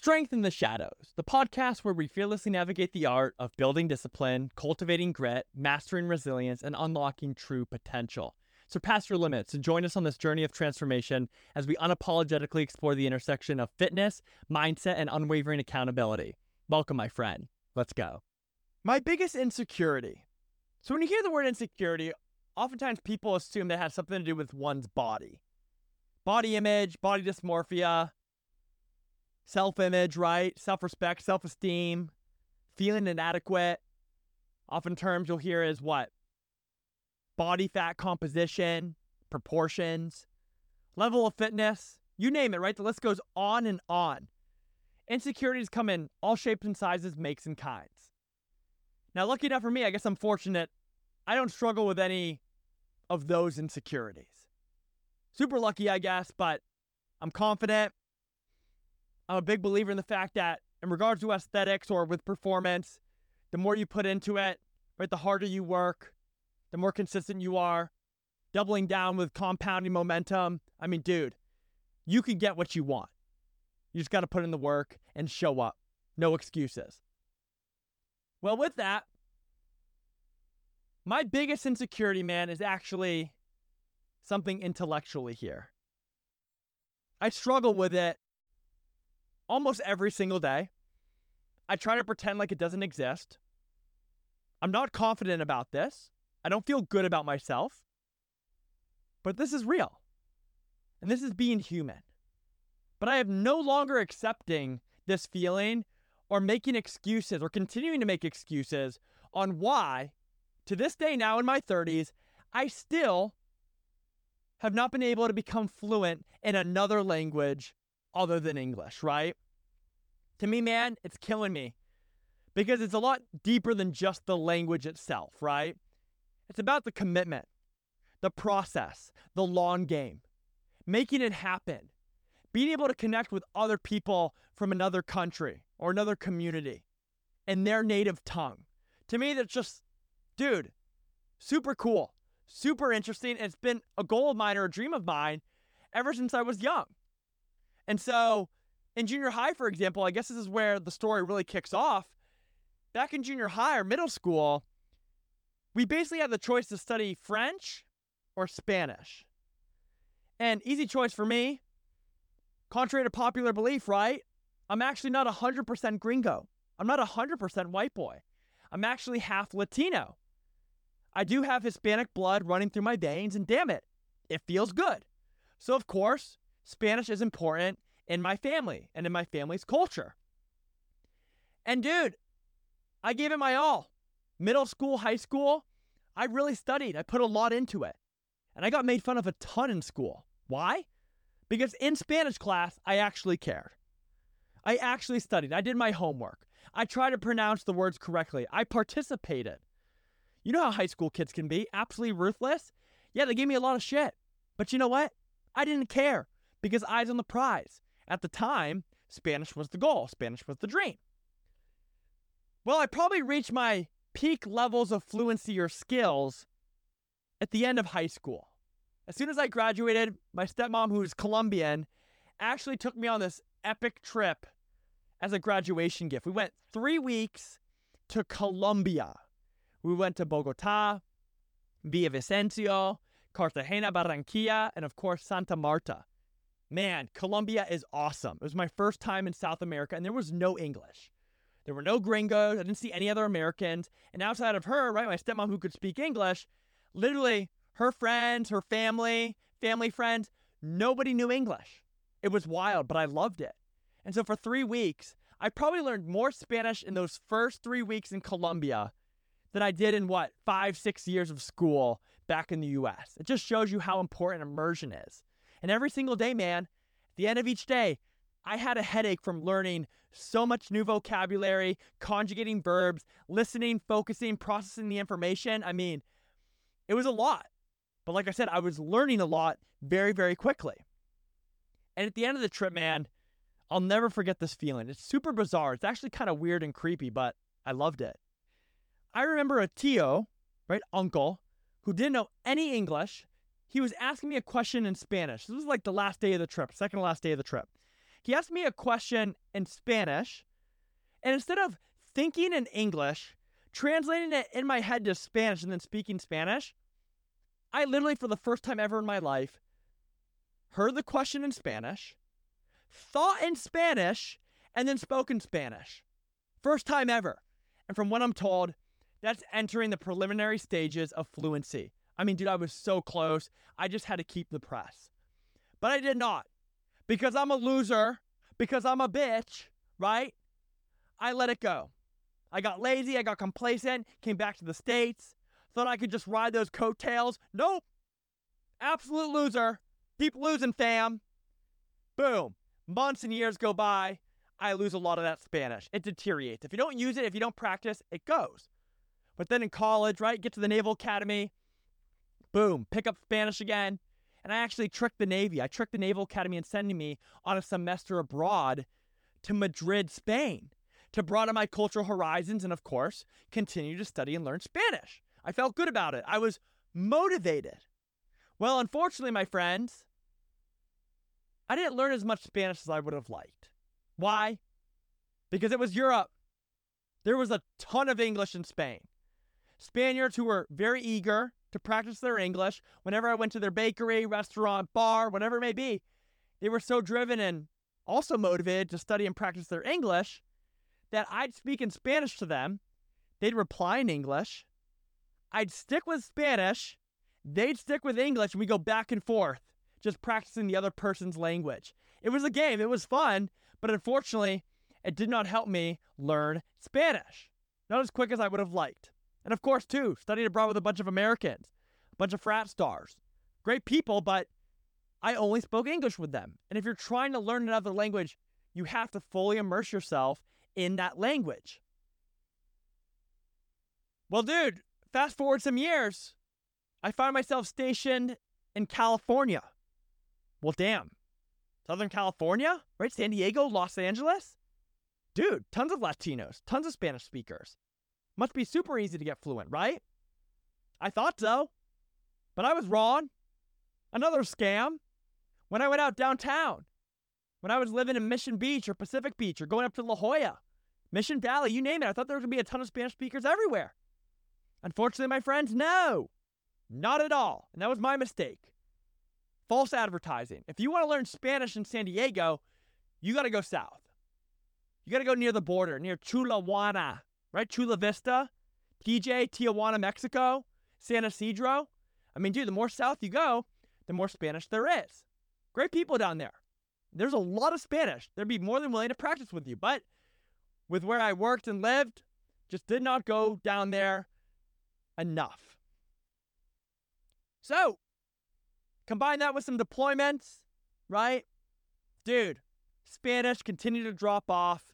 Strength in the Shadows, the podcast where we fearlessly navigate the art of building discipline, cultivating grit, mastering resilience, and unlocking true potential. Surpass your limits and join us on this journey of transformation as we unapologetically explore the intersection of fitness, mindset, and unwavering accountability. Welcome, my friend. Let's go. My biggest insecurity. So, when you hear the word insecurity, oftentimes people assume that has something to do with one's body body image, body dysmorphia, self image, right? Self respect, self esteem, feeling inadequate. Often terms you'll hear is what? Body fat composition, proportions, level of fitness, you name it, right? The list goes on and on. Insecurities come in all shapes and sizes, makes and kinds. Now, lucky enough for me, I guess I'm fortunate. I don't struggle with any of those insecurities. Super lucky, I guess, but I'm confident. I'm a big believer in the fact that, in regards to aesthetics or with performance, the more you put into it, right, the harder you work, the more consistent you are, doubling down with compounding momentum. I mean, dude, you can get what you want. You just got to put in the work and show up. No excuses. Well, with that, my biggest insecurity, man, is actually something intellectually here. I struggle with it almost every single day. I try to pretend like it doesn't exist. I'm not confident about this. I don't feel good about myself. But this is real. And this is being human. But I am no longer accepting this feeling or making excuses or continuing to make excuses on why, to this day now in my 30s, I still have not been able to become fluent in another language other than English, right? To me, man, it's killing me because it's a lot deeper than just the language itself, right? It's about the commitment, the process, the long game, making it happen, being able to connect with other people from another country or another community in their native tongue. To me, that's just, dude, super cool, super interesting. It's been a goal of mine or a dream of mine ever since I was young. And so in junior high, for example, I guess this is where the story really kicks off. Back in junior high or middle school, we basically had the choice to study French or Spanish. And easy choice for me, contrary to popular belief, right? I'm actually not 100% gringo. I'm not 100% white boy. I'm actually half Latino. I do have Hispanic blood running through my veins, and damn it, it feels good. So, of course, Spanish is important in my family and in my family's culture. And dude, I gave it my all. Middle school, high school, I really studied. I put a lot into it. And I got made fun of a ton in school. Why? Because in Spanish class, I actually cared. I actually studied. I did my homework. I tried to pronounce the words correctly. I participated. You know how high school kids can be absolutely ruthless? Yeah, they gave me a lot of shit. But you know what? I didn't care because eyes on the prize. At the time, Spanish was the goal, Spanish was the dream. Well, I probably reached my peak levels of fluency or skills at the end of high school. As soon as I graduated, my stepmom, who's Colombian, actually took me on this epic trip as a graduation gift. We went three weeks to Colombia. We went to Bogota, Villavicencio, Cartagena, Barranquilla, and of course, Santa Marta. Man, Colombia is awesome. It was my first time in South America, and there was no English. There were no gringos. I didn't see any other Americans. And outside of her, right, my stepmom who could speak English, literally her friends, her family, family friends, nobody knew English. It was wild, but I loved it. And so for three weeks, I probably learned more Spanish in those first three weeks in Colombia than I did in what, five, six years of school back in the US. It just shows you how important immersion is. And every single day, man, at the end of each day, I had a headache from learning so much new vocabulary, conjugating verbs, listening, focusing, processing the information. I mean, it was a lot. But like I said, I was learning a lot very, very quickly. And at the end of the trip, man, I'll never forget this feeling. It's super bizarre. It's actually kind of weird and creepy, but I loved it. I remember a Tio, right, uncle, who didn't know any English. He was asking me a question in Spanish. This was like the last day of the trip, second last day of the trip. He asked me a question in Spanish, and instead of thinking in English, translating it in my head to Spanish, and then speaking Spanish, I literally, for the first time ever in my life, heard the question in Spanish, thought in Spanish, and then spoke in Spanish. First time ever. And from what I'm told, that's entering the preliminary stages of fluency. I mean, dude, I was so close. I just had to keep the press. But I did not. Because I'm a loser, because I'm a bitch, right? I let it go. I got lazy, I got complacent, came back to the States, thought I could just ride those coattails. Nope. Absolute loser. Keep losing, fam. Boom. Months and years go by. I lose a lot of that Spanish. It deteriorates. If you don't use it, if you don't practice, it goes. But then in college, right, get to the Naval Academy, boom, pick up Spanish again. And I actually tricked the Navy. I tricked the Naval Academy in sending me on a semester abroad to Madrid, Spain, to broaden my cultural horizons and, of course, continue to study and learn Spanish. I felt good about it. I was motivated. Well, unfortunately, my friends, I didn't learn as much Spanish as I would have liked. Why? Because it was Europe. There was a ton of English in Spain. Spaniards who were very eager to practice their English whenever I went to their bakery, restaurant, bar, whatever it may be. They were so driven and also motivated to study and practice their English that I'd speak in Spanish to them. They'd reply in English. I'd stick with Spanish. They'd stick with English, and we go back and forth, just practicing the other person's language. It was a game. It was fun, but unfortunately, it did not help me learn Spanish. Not as quick as I would have liked. And of course, too, studied abroad with a bunch of Americans, a bunch of frat stars. Great people, but I only spoke English with them. And if you're trying to learn another language, you have to fully immerse yourself in that language. Well, dude, fast forward some years, I find myself stationed in California. Well, damn. Southern California, right? San Diego, Los Angeles? Dude, tons of Latinos, tons of Spanish speakers. Must be super easy to get fluent, right? I thought so. But I was wrong. Another scam. When I went out downtown, when I was living in Mission Beach or Pacific Beach or going up to La Jolla, Mission Valley, you name it, I thought there was going to be a ton of Spanish speakers everywhere. Unfortunately, my friends, no, not at all. And that was my mistake. False advertising. If you want to learn Spanish in San Diego, you got to go south. You got to go near the border, near Chulahuana, right? Chula Vista, TJ, Tijuana, Mexico, San Ysidro. I mean, dude, the more south you go, the more Spanish there is. Great people down there. There's a lot of Spanish. They'd be more than willing to practice with you. But with where I worked and lived, just did not go down there enough. So, combine that with some deployments, right? Dude, Spanish continued to drop off.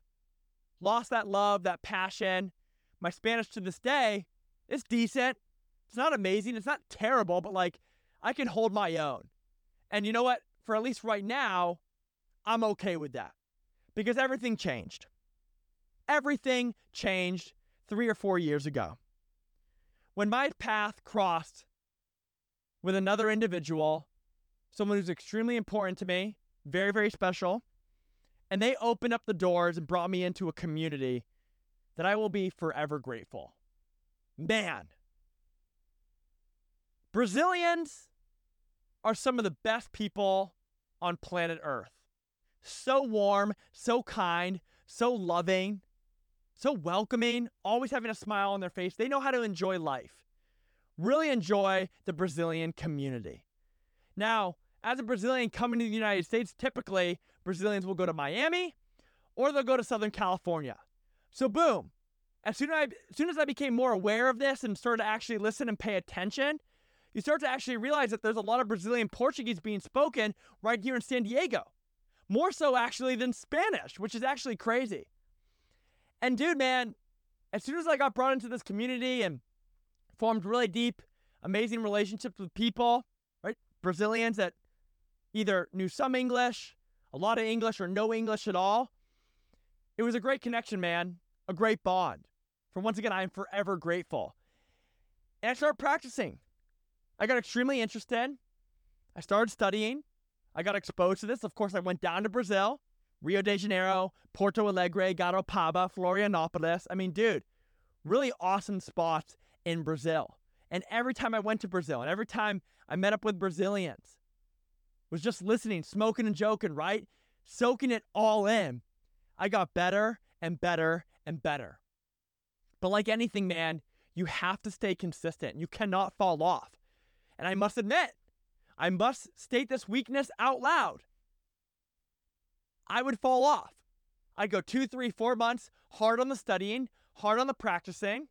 Lost that love, that passion. My Spanish to this day it's decent. It's not amazing. It's not terrible, but like I can hold my own. And you know what? For at least right now, I'm okay with that because everything changed. Everything changed three or four years ago. When my path crossed with another individual, someone who's extremely important to me, very, very special, and they opened up the doors and brought me into a community that I will be forever grateful. Man, Brazilians are some of the best people on planet Earth. So warm, so kind, so loving, so welcoming, always having a smile on their face. They know how to enjoy life. Really enjoy the Brazilian community. Now, as a Brazilian coming to the United States, typically Brazilians will go to Miami or they'll go to Southern California. So, boom. As soon as, I, as soon as I became more aware of this and started to actually listen and pay attention, you start to actually realize that there's a lot of Brazilian Portuguese being spoken right here in San Diego. More so, actually, than Spanish, which is actually crazy. And dude, man, as soon as I got brought into this community and formed really deep, amazing relationships with people, right? Brazilians that either knew some English, a lot of English, or no English at all. It was a great connection, man. A great bond. For once again, I am forever grateful. And I started practicing. I got extremely interested. I started studying. I got exposed to this. Of course, I went down to Brazil, Rio de Janeiro, Porto Alegre, Garopaba, Florianopolis. I mean, dude, really awesome spots in Brazil. And every time I went to Brazil and every time I met up with Brazilians, was just listening, smoking and joking, right? Soaking it all in. I got better and better and better. But like anything, man, you have to stay consistent. You cannot fall off. And I must admit, I must state this weakness out loud. I would fall off. I'd go two, three, four months hard on the studying, hard on the practicing,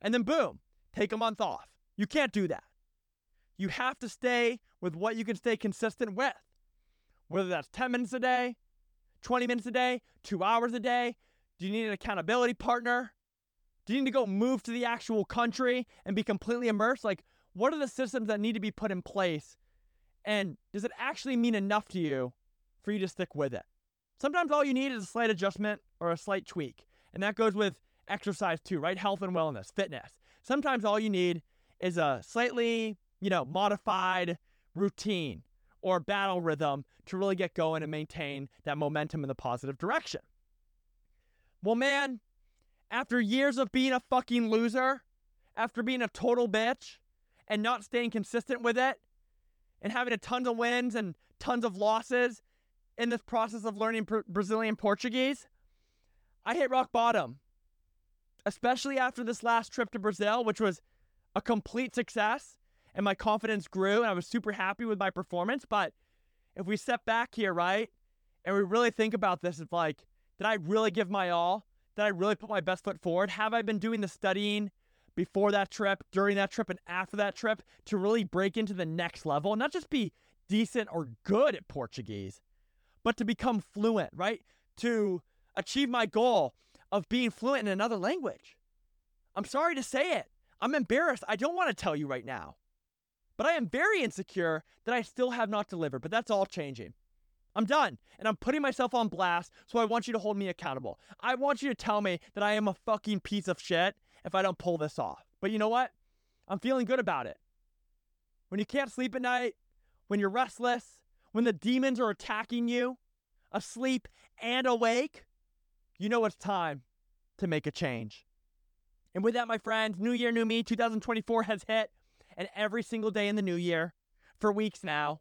and then boom, take a month off. You can't do that. You have to stay with what you can stay consistent with, whether that's 10 minutes a day, 20 minutes a day, two hours a day. Do you need an accountability partner? Do you need to go move to the actual country and be completely immersed? Like, what are the systems that need to be put in place? And does it actually mean enough to you for you to stick with it? Sometimes all you need is a slight adjustment or a slight tweak. And that goes with exercise too, right? Health and wellness, fitness. Sometimes all you need is a slightly, you know, modified routine or battle rhythm to really get going and maintain that momentum in the positive direction. Well, man, after years of being a fucking loser, after being a total bitch and not staying consistent with it, and having a tons of wins and tons of losses in this process of learning Brazilian Portuguese, I hit rock bottom. Especially after this last trip to Brazil, which was a complete success, and my confidence grew, and I was super happy with my performance. But if we step back here, right, and we really think about this, it's like, did I really give my all? Did I really put my best foot forward? Have I been doing the studying before that trip, during that trip, and after that trip to really break into the next level? Not just be decent or good at Portuguese, but to become fluent, right? To achieve my goal of being fluent in another language. I'm sorry to say it. I'm embarrassed. I don't want to tell you right now. But I am very insecure that I still have not delivered, but that's all changing. I'm done. And I'm putting myself on blast, so I want you to hold me accountable. I want you to tell me that I am a fucking piece of shit if I don't pull this off. But you know what? I'm feeling good about it. When you can't sleep at night, when you're restless, when the demons are attacking you, asleep and awake, you know it's time to make a change. And with that, my friends, New Year, New Me 2024 has hit. And every single day in the new year, for weeks now,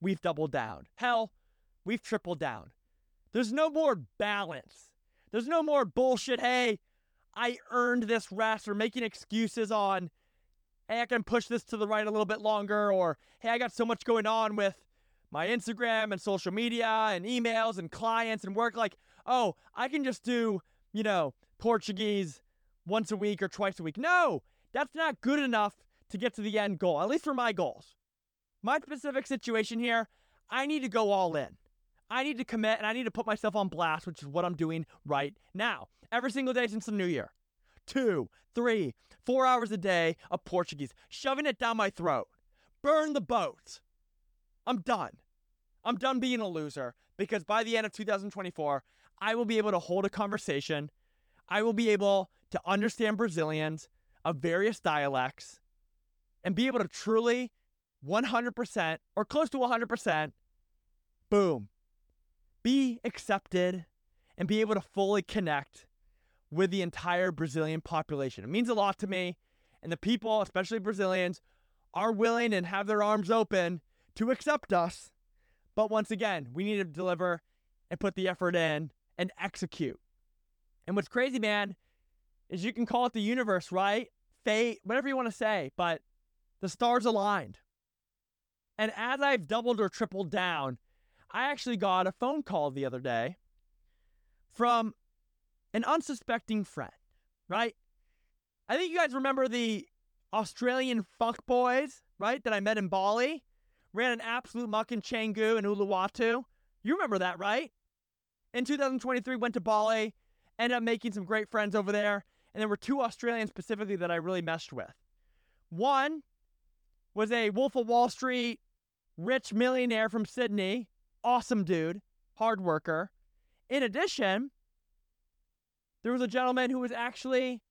we've doubled down. Hell, we've tripled down. There's no more balance. There's no more bullshit. Hey, I earned this rest or making excuses on, hey, I can push this to the right a little bit longer, or hey, I got so much going on with my Instagram and social media and emails and clients and work. Like, oh, I can just do, you know, Portuguese once a week or twice a week. No, that's not good enough to get to the end goal, at least for my goals. My specific situation here, I need to go all in. I need to commit and I need to put myself on blast, which is what I'm doing right now. Every single day since the new year. Two, three, four hours a day of Portuguese, shoving it down my throat. Burn the boat. I'm done. I'm done being a loser because by the end of 2024, I will be able to hold a conversation. I will be able to understand Brazilians of various dialects and be able to truly 100% or close to 100%, boom, be accepted and be able to fully connect with the entire Brazilian population. It means a lot to me. And the people, especially Brazilians, are willing and have their arms open to accept us. But once again, we need to deliver and put the effort in and execute. And what's crazy, man, is you can call it the universe, right? Fate, whatever you want to say, but the stars aligned. And as I've doubled or tripled down, I actually got a phone call the other day from an unsuspecting friend, right? I think you guys remember the Australian funk boys, right? That I met in Bali, ran an absolute muck in Canggu and Uluwatu. You remember that, right? In 2023, went to Bali, ended up making some great friends over there, and there were two Australians specifically that I really meshed with. One was a Wolf of Wall Street rich millionaire from Sydney, awesome dude, hard worker. In addition, there was a gentleman who was actually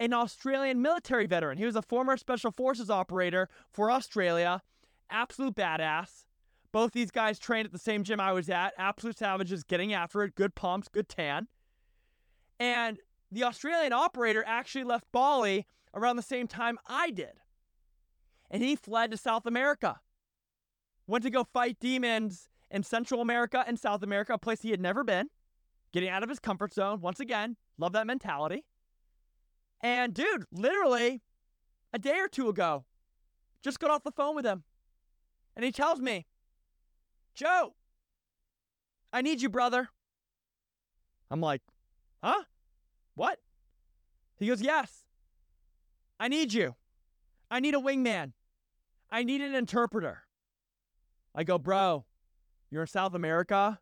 an Australian military veteran. He was a former special forces operator for Australia, absolute badass. Both these guys trained at the same gym I was at. Absolute savages getting after it. Good pumps, good tan. And the Australian operator actually left Bali around the same time I did. And he fled to South America. Went to go fight demons in Central America and South America, a place he had never been, getting out of his comfort zone. Once again, love that mentality. And dude, literally a day or two ago, just got off the phone with him. And he tells me, Joe, I need you, brother. I'm like, huh? What? He goes, yes. I need you. I need a wingman. I need an interpreter. I go, bro, you're in South America.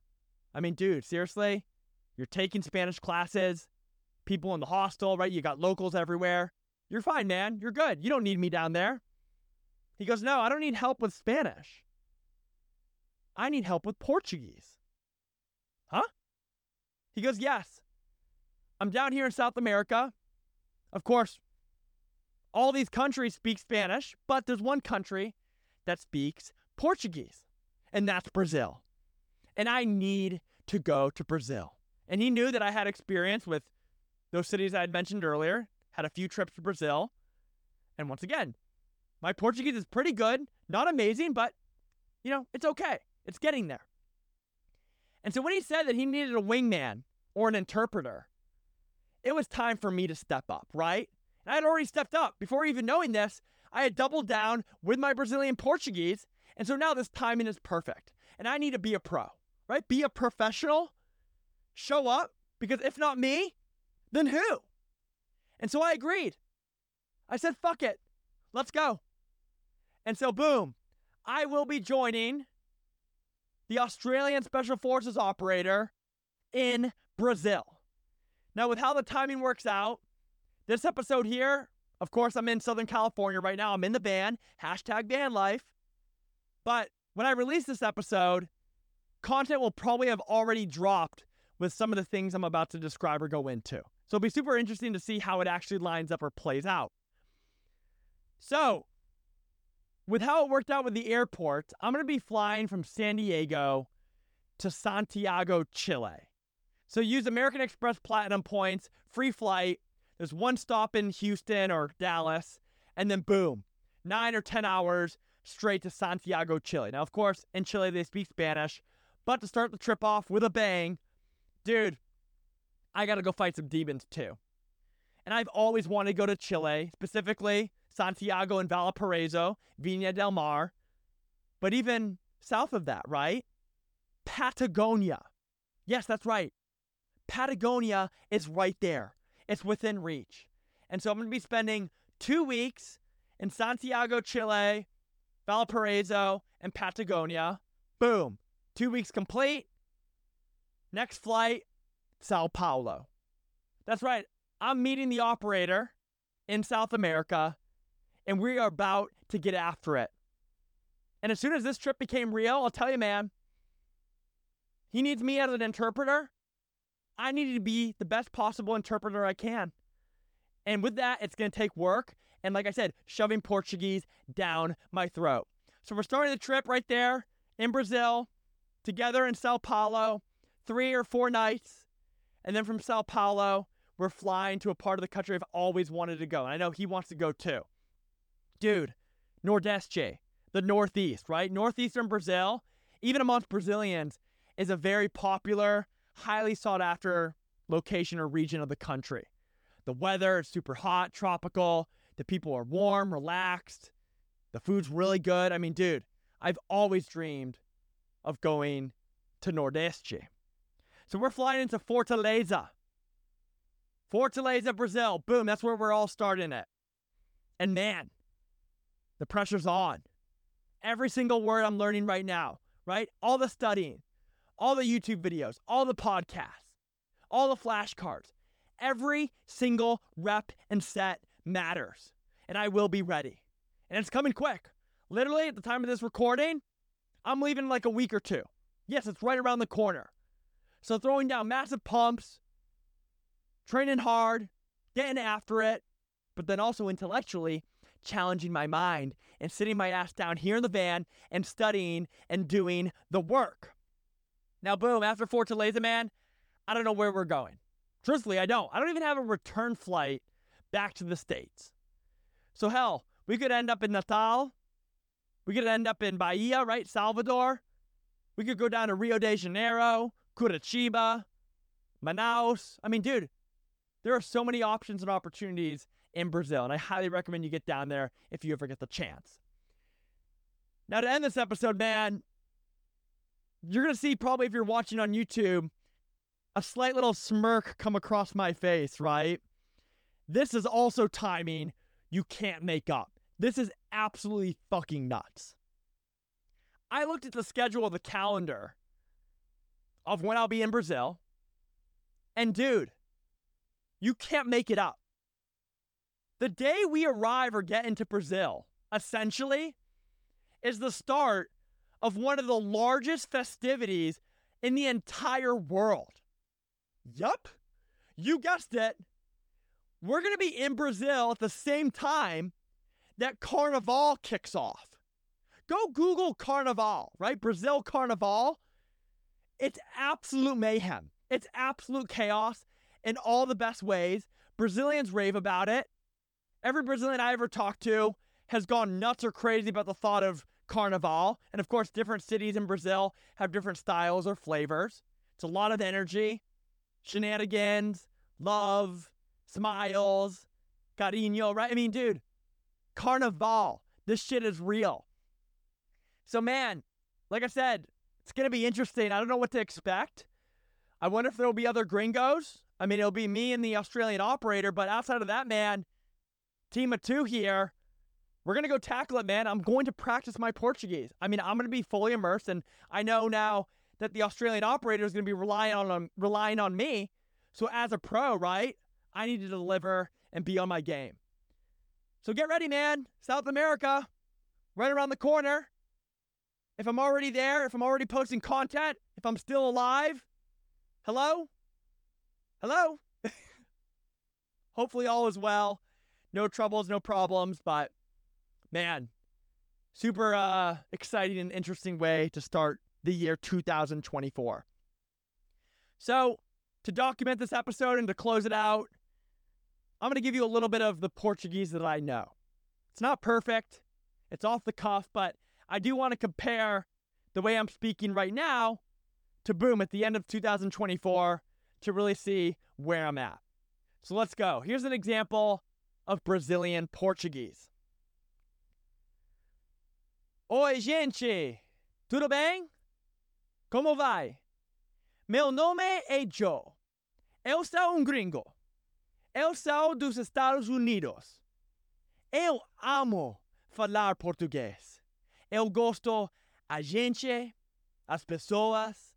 I mean, dude, seriously? You're taking Spanish classes, people in the hostel, right? You got locals everywhere. You're fine, man. You're good. You don't need me down there. He goes, No, I don't need help with Spanish. I need help with Portuguese. Huh? He goes, Yes. I'm down here in South America. Of course, all these countries speak Spanish, but there's one country that speaks Portuguese, and that's Brazil. And I need to go to Brazil. And he knew that I had experience with those cities I had mentioned earlier, had a few trips to Brazil. And once again, my Portuguese is pretty good, not amazing, but you know, it's okay. It's getting there. And so when he said that he needed a wingman or an interpreter, it was time for me to step up, right? And I had already stepped up. Before even knowing this, I had doubled down with my Brazilian Portuguese. And so now this timing is perfect. And I need to be a pro, right? Be a professional, show up, because if not me, then who? And so I agreed. I said, fuck it, let's go. And so, boom, I will be joining the Australian Special Forces operator in Brazil. Now, with how the timing works out, this episode here, of course, I'm in Southern California right now. I'm in the van, hashtag van life. But when I release this episode, content will probably have already dropped with some of the things I'm about to describe or go into. So it'll be super interesting to see how it actually lines up or plays out. So, with how it worked out with the airport, I'm going to be flying from San Diego to Santiago, Chile. So use American Express Platinum points, free flight. There's one stop in Houston or Dallas, and then boom, nine or 10 hours straight to Santiago, Chile. Now, of course, in Chile, they speak Spanish, but to start the trip off with a bang, dude, I got to go fight some demons too. And I've always wanted to go to Chile, specifically Santiago and Valparaiso, Viña del Mar, but even south of that, right? Patagonia. Yes, that's right. Patagonia is right there. It's within reach. And so I'm going to be spending two weeks in Santiago, Chile, Valparaiso, and Patagonia. Boom. Two weeks complete. Next flight, Sao Paulo. That's right. I'm meeting the operator in South America and we are about to get after it. And as soon as this trip became real, I'll tell you, man, he needs me as an interpreter. I need to be the best possible interpreter I can. And with that, it's going to take work. And like I said, shoving Portuguese down my throat. So we're starting the trip right there in Brazil, together in Sao Paulo, three or four nights. And then from Sao Paulo, we're flying to a part of the country I've always wanted to go. And I know he wants to go too dude, Nordeste, the Northeast, right? Northeastern Brazil, even amongst Brazilians, is a very popular, highly sought after location or region of the country. The weather is super hot, tropical. The people are warm, relaxed. The food's really good. I mean, dude, I've always dreamed of going to Nordeste. So we're flying into Fortaleza. Fortaleza, Brazil. Boom, that's where we're all starting it. And man, the pressure's on. Every single word I'm learning right now, right? All the studying, all the YouTube videos, all the podcasts, all the flashcards. Every single rep and set matters. And I will be ready. And it's coming quick. Literally, at the time of this recording, I'm leaving like a week or two. Yes, it's right around the corner. So throwing down massive pumps, training hard, getting after it, but then also intellectually challenging my mind and sitting my ass down here in the van and studying and doing the work. Now, boom, after Fortaleza, man, I don't know where we're going. Truthfully, I don't. I don't even have a return flight back to the States. So, hell, we could end up in Natal. We could end up in Bahia, right? Salvador. We could go down to Rio de Janeiro, Curitiba, Manaus. I mean, dude, there are so many options and opportunities in Brazil, and I highly recommend you get down there if you ever get the chance. Now, to end this episode, man, you're going to see probably if you're watching on YouTube a slight little smirk come across my face, right? This is also timing you can't make up. This is absolutely fucking nuts. I looked at the schedule of the calendar of when I'll be in Brazil, and dude, you can't make it up. The day we arrive or get into Brazil, essentially, is the start of one of the largest festivities in the entire world. Yup, you guessed it. We're going to be in Brazil at the same time that Carnival kicks off. Go Google Carnival, right? Brazil Carnival. It's absolute mayhem. It's absolute chaos in all the best ways. Brazilians rave about it. Every Brazilian I ever talked to has gone nuts or crazy about the thought of Carnival. And of course, different cities in Brazil have different styles or flavors. It's a lot of energy, shenanigans, love, smiles, cariño, right? I mean, dude, Carnival. This shit is real. So, man, like I said, it's going to be interesting. I don't know what to expect. I wonder if there will be other gringos. I mean, it'll be me and the Australian operator, but outside of that, man, team of two here, we're going to go tackle it, man. I'm going to practice my Portuguese. I mean, I'm going to be fully immersed, and I know now that the Australian operator is going to be relying on um, relying on me. So as a pro, right, I need to deliver and be on my game. So get ready, man. South America, right around the corner. If I'm already there, if I'm already posting content, if I'm still alive, hello? Hello? Hopefully, all is well. No troubles, no problems, but man, super uh, exciting and interesting way to start the year 2024. So, to document this episode and to close it out, I'm going to give you a little bit of the Portuguese that I know. It's not perfect, it's off the cuff, but I do want to compare the way I'm speaking right now to boom at the end of 2024 to really see where I'm at. So let's go. Here's an example of Brazilian Portuguese. Oi, gente! Tudo bem? Como vai? Meu nome é Joe. Eu sou um gringo. Eu sou dos Estados Unidos. Eu amo falar português. Eu gosto a gente, as pessoas,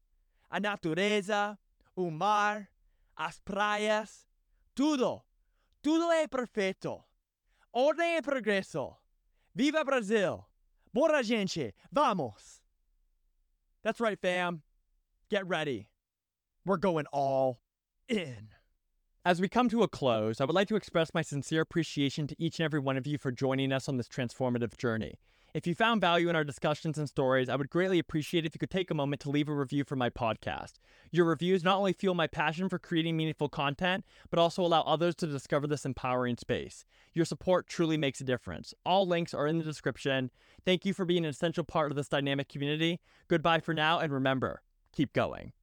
a natureza, o mar, as praias, tudo. Tudo é perfeito. Ordem e progresso. Viva Brasil! Bora gente! Vamos! That's right, fam. Get ready. We're going all in. As we come to a close, I would like to express my sincere appreciation to each and every one of you for joining us on this transformative journey. If you found value in our discussions and stories, I would greatly appreciate it if you could take a moment to leave a review for my podcast. Your reviews not only fuel my passion for creating meaningful content, but also allow others to discover this empowering space. Your support truly makes a difference. All links are in the description. Thank you for being an essential part of this dynamic community. Goodbye for now, and remember, keep going.